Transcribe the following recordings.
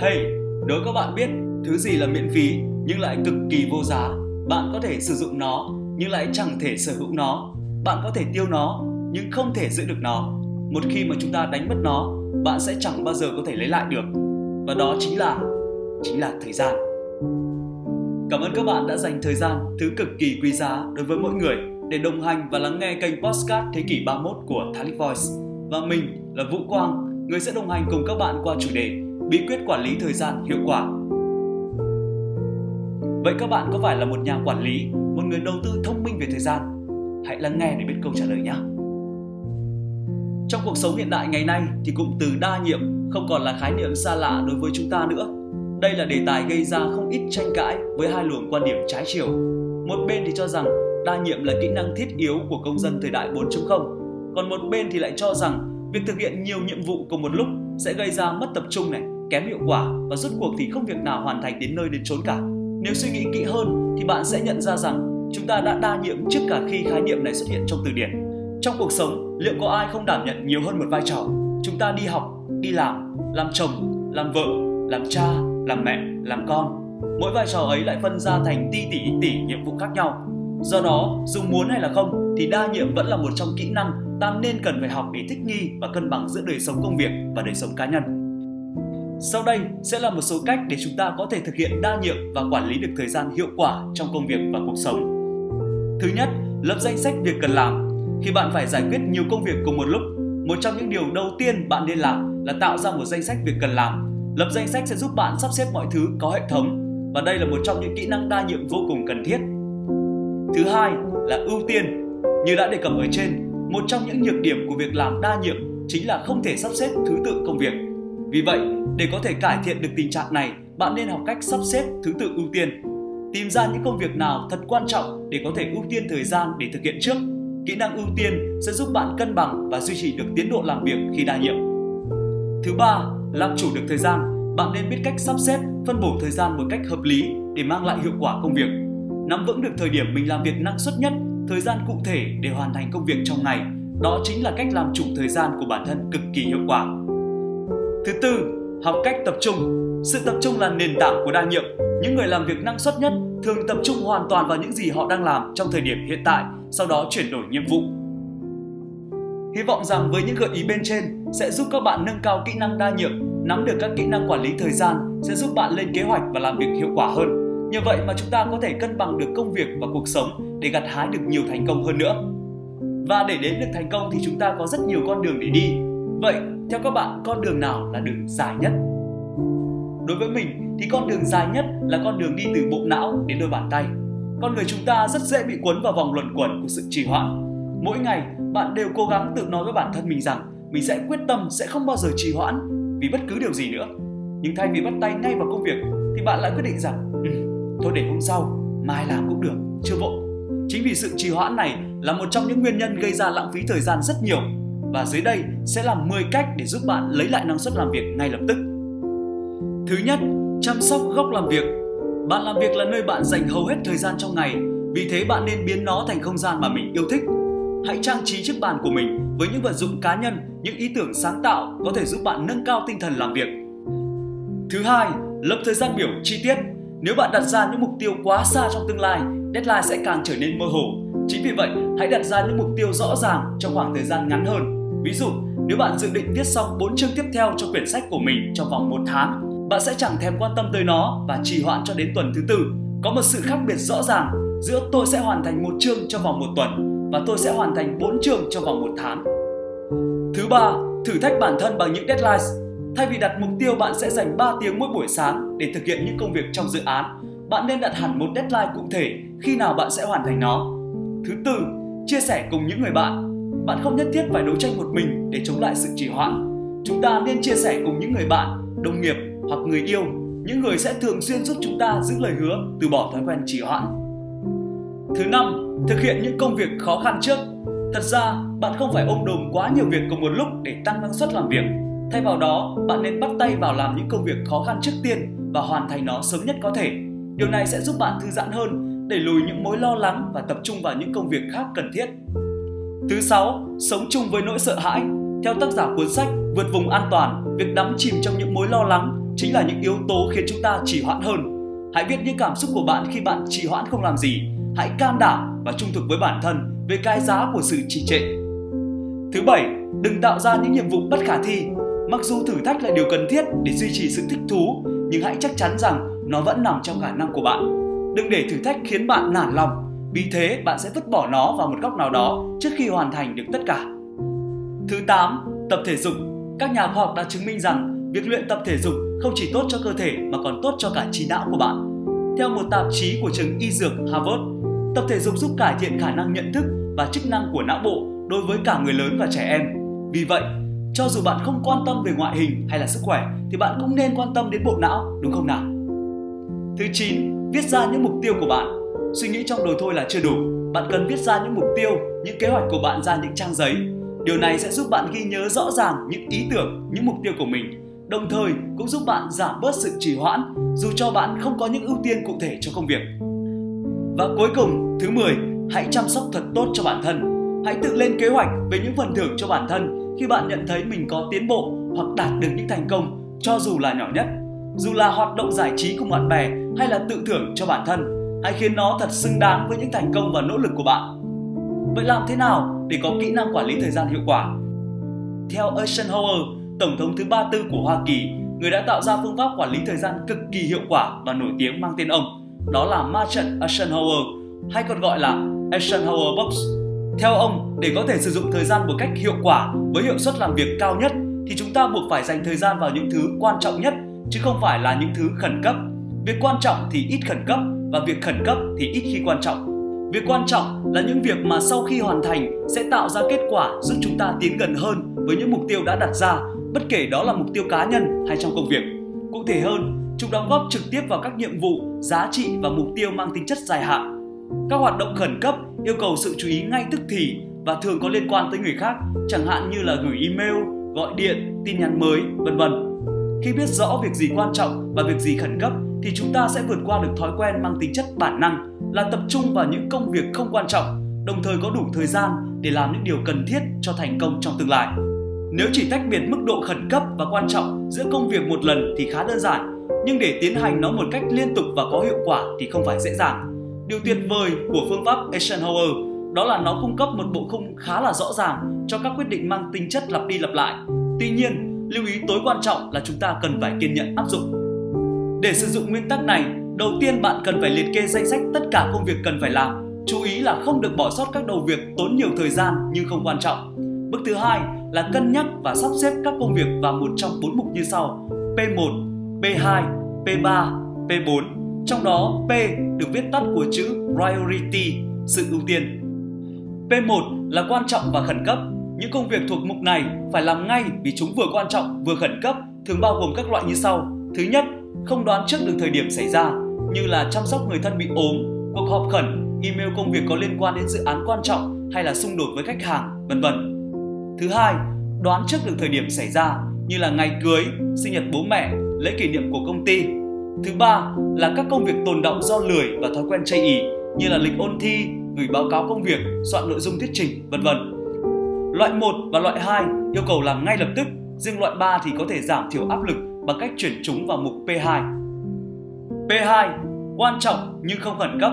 Hey, đố các bạn biết thứ gì là miễn phí nhưng lại cực kỳ vô giá. Bạn có thể sử dụng nó nhưng lại chẳng thể sở hữu nó. Bạn có thể tiêu nó nhưng không thể giữ được nó. Một khi mà chúng ta đánh mất nó, bạn sẽ chẳng bao giờ có thể lấy lại được. Và đó chính là chính là thời gian. Cảm ơn các bạn đã dành thời gian, thứ cực kỳ quý giá đối với mỗi người để đồng hành và lắng nghe kênh Postcard Thế kỷ 31 của Thalic Voice. Và mình là Vũ Quang, người sẽ đồng hành cùng các bạn qua chủ đề Bí quyết quản lý thời gian hiệu quả. Vậy các bạn có phải là một nhà quản lý, một người đầu tư thông minh về thời gian? Hãy lắng nghe để biết câu trả lời nhé. Trong cuộc sống hiện đại ngày nay thì cụm từ đa nhiệm không còn là khái niệm xa lạ đối với chúng ta nữa. Đây là đề tài gây ra không ít tranh cãi với hai luồng quan điểm trái chiều. Một bên thì cho rằng đa nhiệm là kỹ năng thiết yếu của công dân thời đại 4.0, còn một bên thì lại cho rằng việc thực hiện nhiều nhiệm vụ cùng một lúc sẽ gây ra mất tập trung này, kém hiệu quả và rốt cuộc thì không việc nào hoàn thành đến nơi đến chốn cả. Nếu suy nghĩ kỹ hơn thì bạn sẽ nhận ra rằng chúng ta đã đa nhiệm trước cả khi khái niệm này xuất hiện trong từ điển. Trong cuộc sống, liệu có ai không đảm nhận nhiều hơn một vai trò? Chúng ta đi học, đi làm, làm chồng, làm vợ, làm cha, làm mẹ, làm con. Mỗi vai trò ấy lại phân ra thành ti tỷ tỷ nhiệm vụ khác nhau. Do đó, dù muốn hay là không thì đa nhiệm vẫn là một trong kỹ năng ta nên cần phải học để thích nghi và cân bằng giữa đời sống công việc và đời sống cá nhân. Sau đây sẽ là một số cách để chúng ta có thể thực hiện đa nhiệm và quản lý được thời gian hiệu quả trong công việc và cuộc sống. Thứ nhất, lập danh sách việc cần làm. Khi bạn phải giải quyết nhiều công việc cùng một lúc, một trong những điều đầu tiên bạn nên làm là tạo ra một danh sách việc cần làm. Lập danh sách sẽ giúp bạn sắp xếp mọi thứ có hệ thống và đây là một trong những kỹ năng đa nhiệm vô cùng cần thiết. Thứ hai là ưu tiên. Như đã đề cập ở trên, một trong những nhược điểm của việc làm đa nhiệm chính là không thể sắp xếp thứ tự công việc. Vì vậy, để có thể cải thiện được tình trạng này, bạn nên học cách sắp xếp thứ tự ưu tiên. Tìm ra những công việc nào thật quan trọng để có thể ưu tiên thời gian để thực hiện trước. Kỹ năng ưu tiên sẽ giúp bạn cân bằng và duy trì được tiến độ làm việc khi đa nhiệm. Thứ ba, làm chủ được thời gian. Bạn nên biết cách sắp xếp, phân bổ thời gian một cách hợp lý để mang lại hiệu quả công việc. Nắm vững được thời điểm mình làm việc năng suất nhất, thời gian cụ thể để hoàn thành công việc trong ngày. Đó chính là cách làm chủ thời gian của bản thân cực kỳ hiệu quả. Thứ tư, học cách tập trung. Sự tập trung là nền tảng của đa nhiệm. Những người làm việc năng suất nhất thường tập trung hoàn toàn vào những gì họ đang làm trong thời điểm hiện tại, sau đó chuyển đổi nhiệm vụ. Hy vọng rằng với những gợi ý bên trên sẽ giúp các bạn nâng cao kỹ năng đa nhiệm, nắm được các kỹ năng quản lý thời gian sẽ giúp bạn lên kế hoạch và làm việc hiệu quả hơn. Nhờ vậy mà chúng ta có thể cân bằng được công việc và cuộc sống để gặt hái được nhiều thành công hơn nữa. Và để đến được thành công thì chúng ta có rất nhiều con đường để đi. Vậy theo các bạn con đường nào là đường dài nhất? Đối với mình thì con đường dài nhất là con đường đi từ bộ não đến đôi bàn tay. Con người chúng ta rất dễ bị cuốn vào vòng luẩn quẩn của sự trì hoãn. Mỗi ngày bạn đều cố gắng tự nói với bản thân mình rằng mình sẽ quyết tâm sẽ không bao giờ trì hoãn vì bất cứ điều gì nữa. Nhưng thay vì bắt tay ngay vào công việc thì bạn lại quyết định rằng ừ, thôi để hôm sau mai làm cũng được chưa vội. Chính vì sự trì hoãn này là một trong những nguyên nhân gây ra lãng phí thời gian rất nhiều và dưới đây sẽ là 10 cách để giúp bạn lấy lại năng suất làm việc ngay lập tức. Thứ nhất, chăm sóc góc làm việc. Bạn làm việc là nơi bạn dành hầu hết thời gian trong ngày, vì thế bạn nên biến nó thành không gian mà mình yêu thích. Hãy trang trí chiếc bàn của mình với những vật dụng cá nhân, những ý tưởng sáng tạo có thể giúp bạn nâng cao tinh thần làm việc. Thứ hai, lập thời gian biểu chi tiết. Nếu bạn đặt ra những mục tiêu quá xa trong tương lai, deadline sẽ càng trở nên mơ hồ. Chính vì vậy, hãy đặt ra những mục tiêu rõ ràng trong khoảng thời gian ngắn hơn Ví dụ, nếu bạn dự định viết xong 4 chương tiếp theo cho quyển sách của mình trong vòng 1 tháng, bạn sẽ chẳng thèm quan tâm tới nó và trì hoãn cho đến tuần thứ tư. Có một sự khác biệt rõ ràng giữa tôi sẽ hoàn thành một chương trong vòng một tuần và tôi sẽ hoàn thành 4 chương trong vòng một tháng. Thứ ba, thử thách bản thân bằng những deadlines. Thay vì đặt mục tiêu bạn sẽ dành 3 tiếng mỗi buổi sáng để thực hiện những công việc trong dự án, bạn nên đặt hẳn một deadline cụ thể khi nào bạn sẽ hoàn thành nó. Thứ tư, chia sẻ cùng những người bạn bạn không nhất thiết phải đấu tranh một mình để chống lại sự trì hoãn. Chúng ta nên chia sẻ cùng những người bạn, đồng nghiệp hoặc người yêu, những người sẽ thường xuyên giúp chúng ta giữ lời hứa, từ bỏ thói quen trì hoãn. Thứ năm, thực hiện những công việc khó khăn trước. Thật ra, bạn không phải ôm đồm quá nhiều việc cùng một lúc để tăng năng suất làm việc. Thay vào đó, bạn nên bắt tay vào làm những công việc khó khăn trước tiên và hoàn thành nó sớm nhất có thể. Điều này sẽ giúp bạn thư giãn hơn, đẩy lùi những mối lo lắng và tập trung vào những công việc khác cần thiết. Thứ sáu, sống chung với nỗi sợ hãi. Theo tác giả cuốn sách Vượt vùng an toàn, việc đắm chìm trong những mối lo lắng chính là những yếu tố khiến chúng ta trì hoãn hơn. Hãy viết những cảm xúc của bạn khi bạn trì hoãn không làm gì. Hãy can đảm và trung thực với bản thân về cái giá của sự trì trệ. Thứ bảy, đừng tạo ra những nhiệm vụ bất khả thi. Mặc dù thử thách là điều cần thiết để duy trì sự thích thú, nhưng hãy chắc chắn rằng nó vẫn nằm trong khả năng của bạn. Đừng để thử thách khiến bạn nản lòng, vì thế bạn sẽ vứt bỏ nó vào một góc nào đó trước khi hoàn thành được tất cả. Thứ 8, tập thể dục. Các nhà khoa học đã chứng minh rằng việc luyện tập thể dục không chỉ tốt cho cơ thể mà còn tốt cho cả trí não của bạn. Theo một tạp chí của trường y dược Harvard, tập thể dục giúp cải thiện khả năng nhận thức và chức năng của não bộ đối với cả người lớn và trẻ em. Vì vậy, cho dù bạn không quan tâm về ngoại hình hay là sức khỏe thì bạn cũng nên quan tâm đến bộ não, đúng không nào? Thứ 9, viết ra những mục tiêu của bạn. Suy nghĩ trong đầu thôi là chưa đủ. Bạn cần viết ra những mục tiêu, những kế hoạch của bạn ra những trang giấy. Điều này sẽ giúp bạn ghi nhớ rõ ràng những ý tưởng, những mục tiêu của mình. Đồng thời cũng giúp bạn giảm bớt sự trì hoãn dù cho bạn không có những ưu tiên cụ thể cho công việc. Và cuối cùng, thứ 10, hãy chăm sóc thật tốt cho bản thân. Hãy tự lên kế hoạch về những phần thưởng cho bản thân khi bạn nhận thấy mình có tiến bộ hoặc đạt được những thành công cho dù là nhỏ nhất dù là hoạt động giải trí cùng bạn bè hay là tự thưởng cho bản thân hãy khiến nó thật xứng đáng với những thành công và nỗ lực của bạn. Vậy làm thế nào để có kỹ năng quản lý thời gian hiệu quả? Theo Eisenhower tổng thống thứ 34 của Hoa Kỳ, người đã tạo ra phương pháp quản lý thời gian cực kỳ hiệu quả và nổi tiếng mang tên ông. Đó là ma trận Eisenhower hay còn gọi là Eisenhower Box. Theo ông, để có thể sử dụng thời gian một cách hiệu quả với hiệu suất làm việc cao nhất, thì chúng ta buộc phải dành thời gian vào những thứ quan trọng nhất, chứ không phải là những thứ khẩn cấp. Việc quan trọng thì ít khẩn cấp và việc khẩn cấp thì ít khi quan trọng. Việc quan trọng là những việc mà sau khi hoàn thành sẽ tạo ra kết quả giúp chúng ta tiến gần hơn với những mục tiêu đã đặt ra, bất kể đó là mục tiêu cá nhân hay trong công việc. Cụ thể hơn, chúng đóng góp trực tiếp vào các nhiệm vụ, giá trị và mục tiêu mang tính chất dài hạn. Các hoạt động khẩn cấp yêu cầu sự chú ý ngay tức thì và thường có liên quan tới người khác, chẳng hạn như là gửi email, gọi điện, tin nhắn mới, vân vân. Khi biết rõ việc gì quan trọng và việc gì khẩn cấp thì chúng ta sẽ vượt qua được thói quen mang tính chất bản năng là tập trung vào những công việc không quan trọng, đồng thời có đủ thời gian để làm những điều cần thiết cho thành công trong tương lai. Nếu chỉ tách biệt mức độ khẩn cấp và quan trọng giữa công việc một lần thì khá đơn giản, nhưng để tiến hành nó một cách liên tục và có hiệu quả thì không phải dễ dàng. Điều tuyệt vời của phương pháp Eisenhower đó là nó cung cấp một bộ khung khá là rõ ràng cho các quyết định mang tính chất lặp đi lặp lại. Tuy nhiên, lưu ý tối quan trọng là chúng ta cần phải kiên nhẫn áp dụng. Để sử dụng nguyên tắc này, đầu tiên bạn cần phải liệt kê danh sách tất cả công việc cần phải làm. Chú ý là không được bỏ sót các đầu việc tốn nhiều thời gian nhưng không quan trọng. Bước thứ hai là cân nhắc và sắp xếp các công việc vào một trong bốn mục như sau: P1, P2, P3, P4. Trong đó P được viết tắt của chữ priority, sự ưu tiên. P1 là quan trọng và khẩn cấp, những công việc thuộc mục này phải làm ngay vì chúng vừa quan trọng vừa khẩn cấp, thường bao gồm các loại như sau. Thứ nhất, không đoán trước được thời điểm xảy ra, như là chăm sóc người thân bị ốm, cuộc họp khẩn, email công việc có liên quan đến dự án quan trọng hay là xung đột với khách hàng, vân vân. Thứ hai, đoán trước được thời điểm xảy ra như là ngày cưới, sinh nhật bố mẹ, lễ kỷ niệm của công ty. Thứ ba là các công việc tồn động do lười và thói quen chây ý như là lịch ôn thi, gửi báo cáo công việc, soạn nội dung thuyết trình, vân vân. Loại 1 và loại 2 yêu cầu làm ngay lập tức, riêng loại 3 thì có thể giảm thiểu áp lực bằng cách chuyển chúng vào mục P2. P2 quan trọng nhưng không khẩn cấp.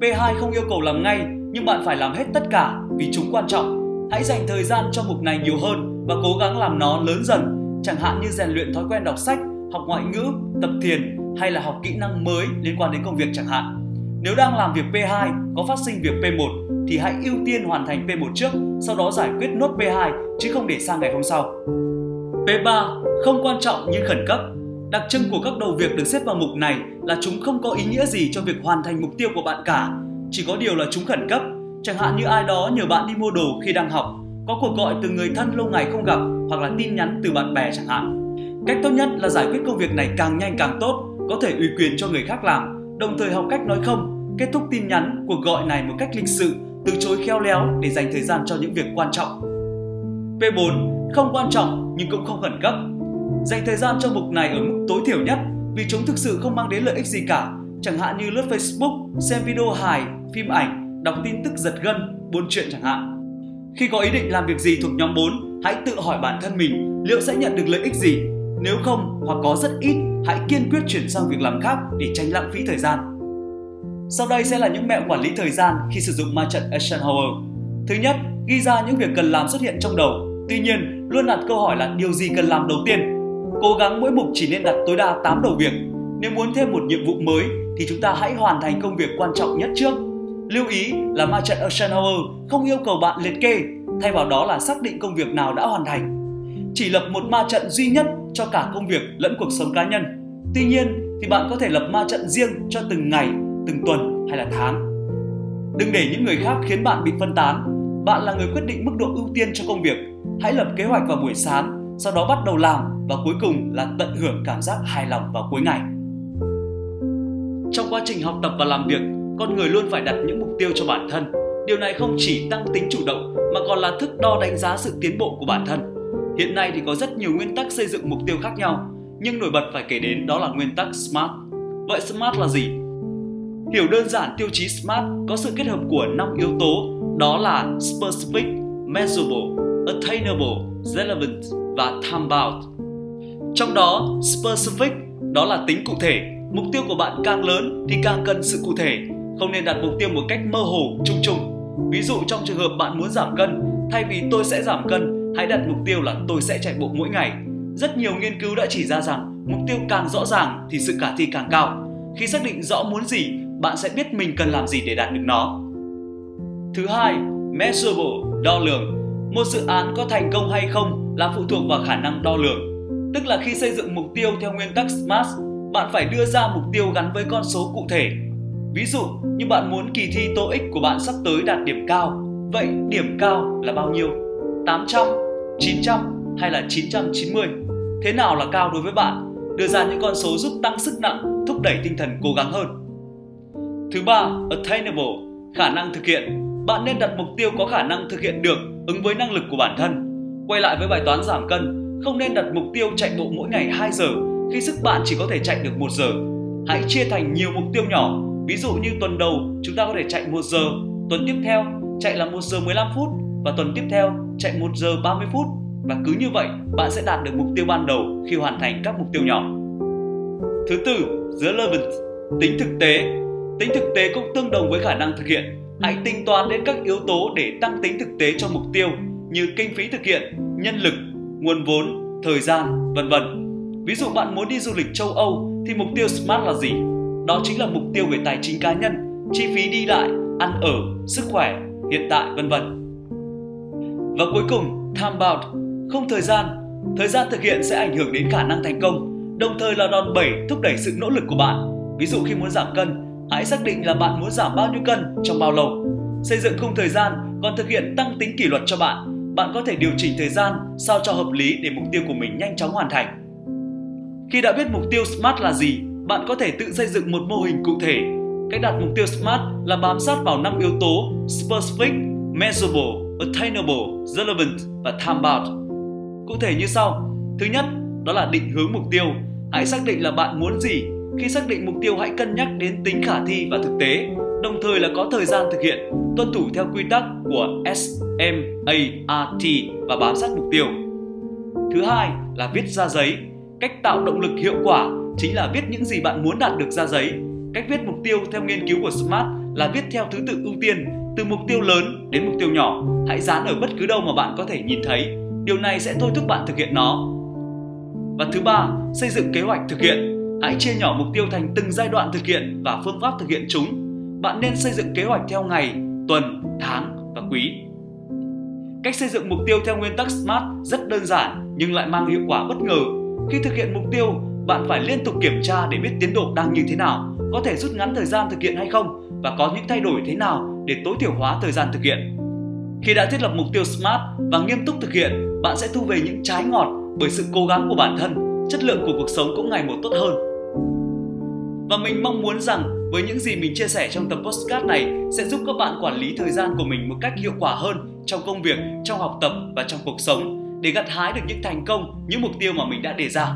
P2 không yêu cầu làm ngay nhưng bạn phải làm hết tất cả vì chúng quan trọng. Hãy dành thời gian cho mục này nhiều hơn và cố gắng làm nó lớn dần, chẳng hạn như rèn luyện thói quen đọc sách, học ngoại ngữ, tập thiền hay là học kỹ năng mới liên quan đến công việc chẳng hạn. Nếu đang làm việc P2 có phát sinh việc P1 thì hãy ưu tiên hoàn thành P1 trước, sau đó giải quyết nốt P2 chứ không để sang ngày hôm sau. P3 không quan trọng nhưng khẩn cấp. Đặc trưng của các đầu việc được xếp vào mục này là chúng không có ý nghĩa gì cho việc hoàn thành mục tiêu của bạn cả, chỉ có điều là chúng khẩn cấp. Chẳng hạn như ai đó nhờ bạn đi mua đồ khi đang học, có cuộc gọi từ người thân lâu ngày không gặp hoặc là tin nhắn từ bạn bè chẳng hạn. Cách tốt nhất là giải quyết công việc này càng nhanh càng tốt, có thể ủy quyền cho người khác làm, đồng thời học cách nói không, kết thúc tin nhắn, cuộc gọi này một cách lịch sự từ chối khéo léo để dành thời gian cho những việc quan trọng. P4 không quan trọng nhưng cũng không khẩn cấp. Dành thời gian cho mục này ở mức tối thiểu nhất vì chúng thực sự không mang đến lợi ích gì cả, chẳng hạn như lướt Facebook, xem video hài, phim ảnh, đọc tin tức giật gân, buôn chuyện chẳng hạn. Khi có ý định làm việc gì thuộc nhóm 4, hãy tự hỏi bản thân mình liệu sẽ nhận được lợi ích gì. Nếu không hoặc có rất ít, hãy kiên quyết chuyển sang việc làm khác để tránh lãng phí thời gian. Sau đây sẽ là những mẹo quản lý thời gian khi sử dụng ma trận Eisenhower. Thứ nhất, ghi ra những việc cần làm xuất hiện trong đầu. Tuy nhiên, luôn đặt câu hỏi là điều gì cần làm đầu tiên. Cố gắng mỗi mục chỉ nên đặt tối đa 8 đầu việc. Nếu muốn thêm một nhiệm vụ mới thì chúng ta hãy hoàn thành công việc quan trọng nhất trước. Lưu ý là ma trận Eisenhower không yêu cầu bạn liệt kê, thay vào đó là xác định công việc nào đã hoàn thành. Chỉ lập một ma trận duy nhất cho cả công việc lẫn cuộc sống cá nhân. Tuy nhiên thì bạn có thể lập ma trận riêng cho từng ngày, từng tuần hay là tháng. Đừng để những người khác khiến bạn bị phân tán. Bạn là người quyết định mức độ ưu tiên cho công việc. Hãy lập kế hoạch vào buổi sáng, sau đó bắt đầu làm và cuối cùng là tận hưởng cảm giác hài lòng vào cuối ngày. Trong quá trình học tập và làm việc, con người luôn phải đặt những mục tiêu cho bản thân. Điều này không chỉ tăng tính chủ động mà còn là thước đo đánh giá sự tiến bộ của bản thân. Hiện nay thì có rất nhiều nguyên tắc xây dựng mục tiêu khác nhau, nhưng nổi bật phải kể đến đó là nguyên tắc SMART. Vậy SMART là gì? Hiểu đơn giản tiêu chí SMART có sự kết hợp của 5 yếu tố đó là Specific, Measurable, Attainable, Relevant và Time Bound. Trong đó, Specific đó là tính cụ thể. Mục tiêu của bạn càng lớn thì càng cần sự cụ thể, không nên đặt mục tiêu một cách mơ hồ, chung chung. Ví dụ trong trường hợp bạn muốn giảm cân, thay vì tôi sẽ giảm cân, hãy đặt mục tiêu là tôi sẽ chạy bộ mỗi ngày. Rất nhiều nghiên cứu đã chỉ ra rằng mục tiêu càng rõ ràng thì sự khả thi càng cao. Khi xác định rõ muốn gì, bạn sẽ biết mình cần làm gì để đạt được nó. Thứ hai, measurable, đo lường. Một dự án có thành công hay không là phụ thuộc vào khả năng đo lường. Tức là khi xây dựng mục tiêu theo nguyên tắc SMART, bạn phải đưa ra mục tiêu gắn với con số cụ thể. Ví dụ như bạn muốn kỳ thi TOEIC của bạn sắp tới đạt điểm cao, vậy điểm cao là bao nhiêu? 800, 900 hay là 990? Thế nào là cao đối với bạn? Đưa ra những con số giúp tăng sức nặng, thúc đẩy tinh thần cố gắng hơn. Thứ ba, attainable, khả năng thực hiện. Bạn nên đặt mục tiêu có khả năng thực hiện được, ứng với năng lực của bản thân. Quay lại với bài toán giảm cân, không nên đặt mục tiêu chạy bộ mỗi ngày 2 giờ khi sức bạn chỉ có thể chạy được 1 giờ. Hãy chia thành nhiều mục tiêu nhỏ, ví dụ như tuần đầu chúng ta có thể chạy 1 giờ, tuần tiếp theo chạy là 1 giờ 15 phút và tuần tiếp theo chạy 1 giờ 30 phút và cứ như vậy bạn sẽ đạt được mục tiêu ban đầu khi hoàn thành các mục tiêu nhỏ. Thứ tư, relevant, tính thực tế. Tính thực tế cũng tương đồng với khả năng thực hiện. Hãy tính toán đến các yếu tố để tăng tính thực tế cho mục tiêu như kinh phí thực hiện, nhân lực, nguồn vốn, thời gian, vân vân. Ví dụ bạn muốn đi du lịch châu Âu thì mục tiêu SMART là gì? Đó chính là mục tiêu về tài chính cá nhân, chi phí đi lại, ăn ở, sức khỏe, hiện tại vân vân. Và cuối cùng, time bound, không thời gian. Thời gian thực hiện sẽ ảnh hưởng đến khả năng thành công, đồng thời là đòn bẩy thúc đẩy sự nỗ lực của bạn. Ví dụ khi muốn giảm cân, hãy xác định là bạn muốn giảm bao nhiêu cân trong bao lâu. Xây dựng khung thời gian còn thực hiện tăng tính kỷ luật cho bạn. Bạn có thể điều chỉnh thời gian sao cho hợp lý để mục tiêu của mình nhanh chóng hoàn thành. Khi đã biết mục tiêu SMART là gì, bạn có thể tự xây dựng một mô hình cụ thể. Cách đặt mục tiêu SMART là bám sát vào 5 yếu tố Specific, Measurable, Attainable, Relevant và Time Bound. Cụ thể như sau. Thứ nhất, đó là định hướng mục tiêu. Hãy xác định là bạn muốn gì. Khi xác định mục tiêu hãy cân nhắc đến tính khả thi và thực tế, đồng thời là có thời gian thực hiện, tuân thủ theo quy tắc của SMART và bám sát mục tiêu. Thứ hai là viết ra giấy. Cách tạo động lực hiệu quả chính là viết những gì bạn muốn đạt được ra giấy. Cách viết mục tiêu theo nghiên cứu của Smart là viết theo thứ tự ưu tiên, từ mục tiêu lớn đến mục tiêu nhỏ. Hãy dán ở bất cứ đâu mà bạn có thể nhìn thấy. Điều này sẽ thôi thúc bạn thực hiện nó. Và thứ ba, xây dựng kế hoạch thực hiện. Hãy chia nhỏ mục tiêu thành từng giai đoạn thực hiện và phương pháp thực hiện chúng. Bạn nên xây dựng kế hoạch theo ngày, tuần, tháng và quý. Cách xây dựng mục tiêu theo nguyên tắc SMART rất đơn giản nhưng lại mang hiệu quả bất ngờ. Khi thực hiện mục tiêu, bạn phải liên tục kiểm tra để biết tiến độ đang như thế nào, có thể rút ngắn thời gian thực hiện hay không và có những thay đổi thế nào để tối thiểu hóa thời gian thực hiện. Khi đã thiết lập mục tiêu SMART và nghiêm túc thực hiện, bạn sẽ thu về những trái ngọt bởi sự cố gắng của bản thân, chất lượng của cuộc sống cũng ngày một tốt hơn. Và mình mong muốn rằng với những gì mình chia sẻ trong tập postcard này sẽ giúp các bạn quản lý thời gian của mình một cách hiệu quả hơn trong công việc, trong học tập và trong cuộc sống để gặt hái được những thành công, những mục tiêu mà mình đã đề ra.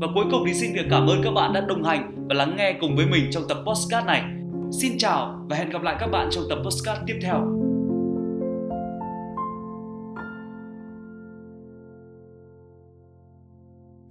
Và cuối cùng thì xin được cảm ơn các bạn đã đồng hành và lắng nghe cùng với mình trong tập postcard này. Xin chào và hẹn gặp lại các bạn trong tập postcard tiếp theo.